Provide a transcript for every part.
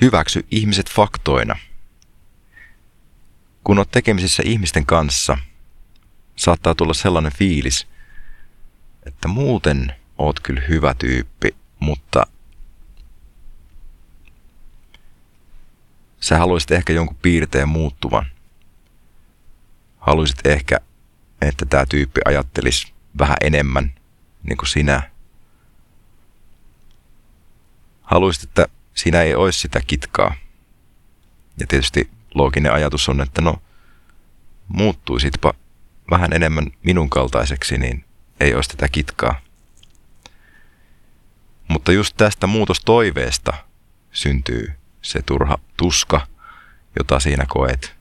Hyväksy ihmiset faktoina. Kun olet tekemisissä ihmisten kanssa, saattaa tulla sellainen fiilis, että muuten oot kyllä hyvä tyyppi, mutta sä haluaisit ehkä jonkun piirteen muuttuvan. Haluaisit ehkä, että tämä tyyppi ajattelisi vähän enemmän niin kuin sinä. Haluaisit, että siinä ei olisi sitä kitkaa. Ja tietysti looginen ajatus on, että no muuttuisitpa vähän enemmän minun kaltaiseksi, niin ei olisi tätä kitkaa. Mutta just tästä muutostoiveesta syntyy se turha tuska, jota siinä koet.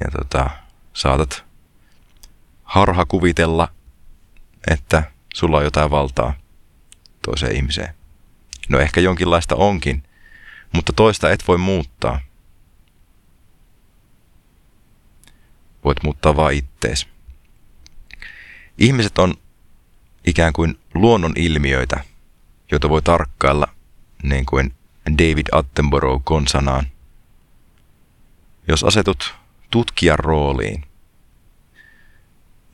Ja tota, saatat harha kuvitella, että sulla on jotain valtaa toiseen ihmiseen. No ehkä jonkinlaista onkin, mutta toista et voi muuttaa. Voit muuttaa vain ittees. Ihmiset on ikään kuin luonnon ilmiöitä, joita voi tarkkailla niin kuin David Attenborough konsanaan. Jos asetut tutkijan rooliin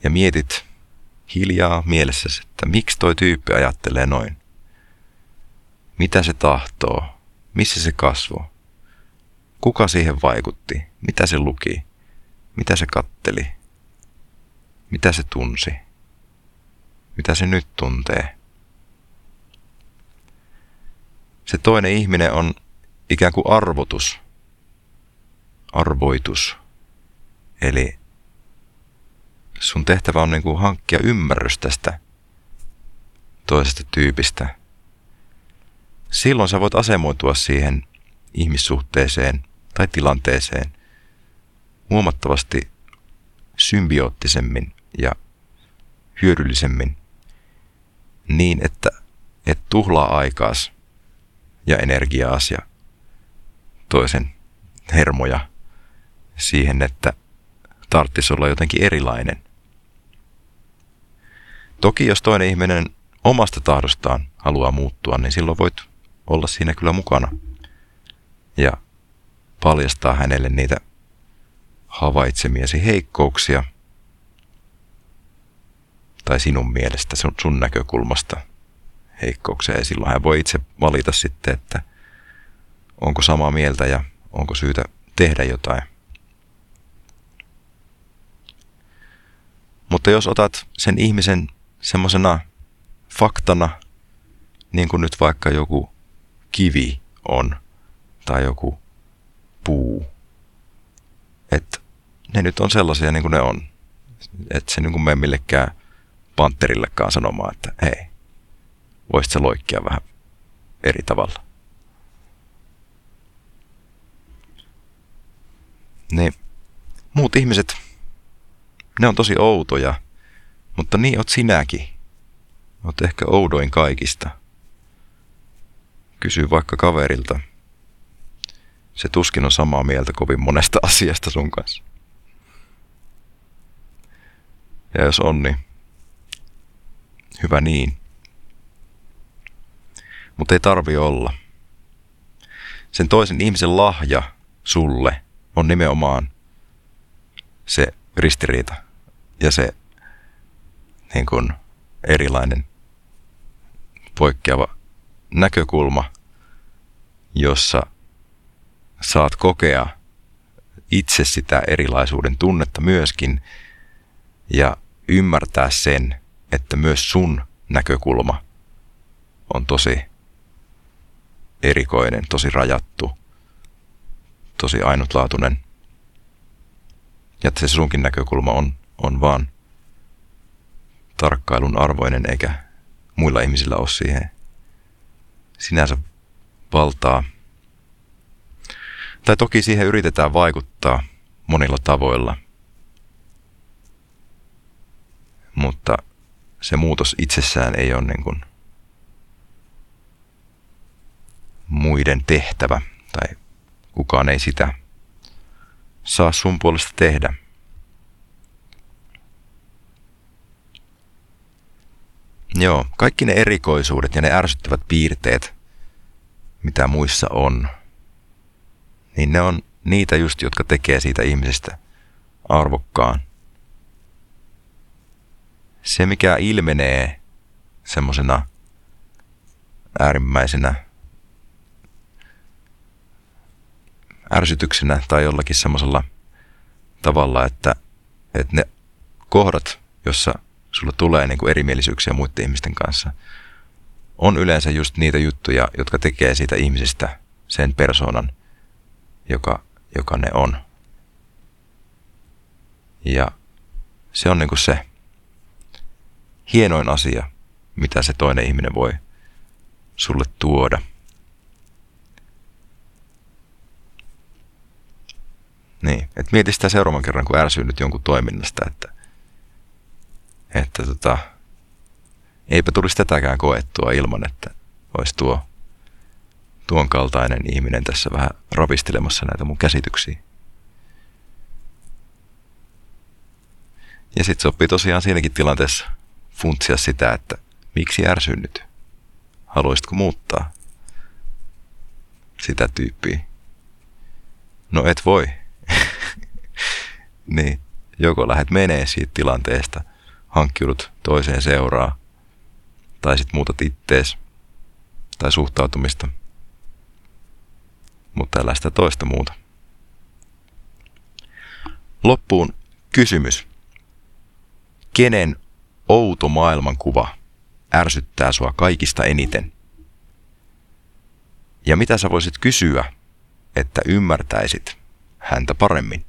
ja mietit hiljaa mielessäsi, että miksi toi tyyppi ajattelee noin, mitä se tahtoo, missä se kasvoi, kuka siihen vaikutti, mitä se luki, mitä se katteli, mitä se tunsi, mitä se nyt tuntee – se toinen ihminen on ikään kuin arvotus, arvoitus. Eli sun tehtävä on niin kuin hankkia ymmärrys tästä toisesta tyypistä. Silloin sä voit asemoitua siihen ihmissuhteeseen tai tilanteeseen huomattavasti symbioottisemmin ja hyödyllisemmin niin, että et tuhlaa aikaas ja energiaas ja toisen hermoja siihen, että tarttisi olla jotenkin erilainen. Toki jos toinen ihminen omasta tahdostaan haluaa muuttua, niin silloin voit olla siinä kyllä mukana ja paljastaa hänelle niitä havaitsemiesi heikkouksia tai sinun mielestä, sun, sun näkökulmasta – heikkouksia ja silloin hän voi itse valita sitten, että onko samaa mieltä ja onko syytä tehdä jotain. Mutta jos otat sen ihmisen semmoisena faktana, niin kuin nyt vaikka joku kivi on tai joku puu, että ne nyt on sellaisia niin kuin ne on. Että se niin kuin mene millekään panterillekaan sanomaan, että hei, voisit sä loikkia vähän eri tavalla. Niin muut ihmiset, ne on tosi outoja, mutta niin oot sinäkin. Oot ehkä oudoin kaikista. Kysy vaikka kaverilta. Se tuskin on samaa mieltä kovin monesta asiasta sun kanssa. Ja jos on, niin hyvä niin mutta ei tarvi olla. Sen toisen ihmisen lahja sulle on nimenomaan se ristiriita ja se niin kuin erilainen poikkeava näkökulma, jossa saat kokea itse sitä erilaisuuden tunnetta myöskin ja ymmärtää sen, että myös sun näkökulma on tosi erikoinen, tosi rajattu, tosi ainutlaatuinen. Ja että se sunkin näkökulma on, on vaan tarkkailun arvoinen, eikä muilla ihmisillä ole siihen sinänsä valtaa. Tai toki siihen yritetään vaikuttaa monilla tavoilla. Mutta se muutos itsessään ei ole niin kuin muiden tehtävä tai kukaan ei sitä saa sun puolesta tehdä. Joo, kaikki ne erikoisuudet ja ne ärsyttävät piirteet, mitä muissa on, niin ne on niitä just, jotka tekee siitä ihmisestä arvokkaan. Se, mikä ilmenee semmoisena äärimmäisenä ärsytyksenä tai jollakin semmoisella tavalla, että, että ne kohdat, jossa sulla tulee niin kuin erimielisyyksiä muiden ihmisten kanssa, on yleensä just niitä juttuja, jotka tekee siitä ihmisestä sen persoonan, joka, joka ne on. Ja se on niin kuin se hienoin asia, mitä se toinen ihminen voi sulle tuoda. Niin, että mieti sitä seuraavan kerran, kun ärsyy nyt jonkun toiminnasta, että, että tota, eipä tulisi tätäkään koettua ilman, että olisi tuo tuon kaltainen ihminen tässä vähän ravistelemassa näitä mun käsityksiä. Ja sitten sopii tosiaan siinäkin tilanteessa funtsia sitä, että miksi ärsynnyt? Haluaisitko muuttaa sitä tyyppiä? No et voi. niin, joko lähdet menee siitä tilanteesta, hankkiudut toiseen seuraa, tai sitten muutat ittees, tai suhtautumista, mutta älä sitä toista muuta. Loppuun kysymys. Kenen outo maailmankuva ärsyttää sua kaikista eniten? Ja mitä sä voisit kysyä, että ymmärtäisit häntä paremmin?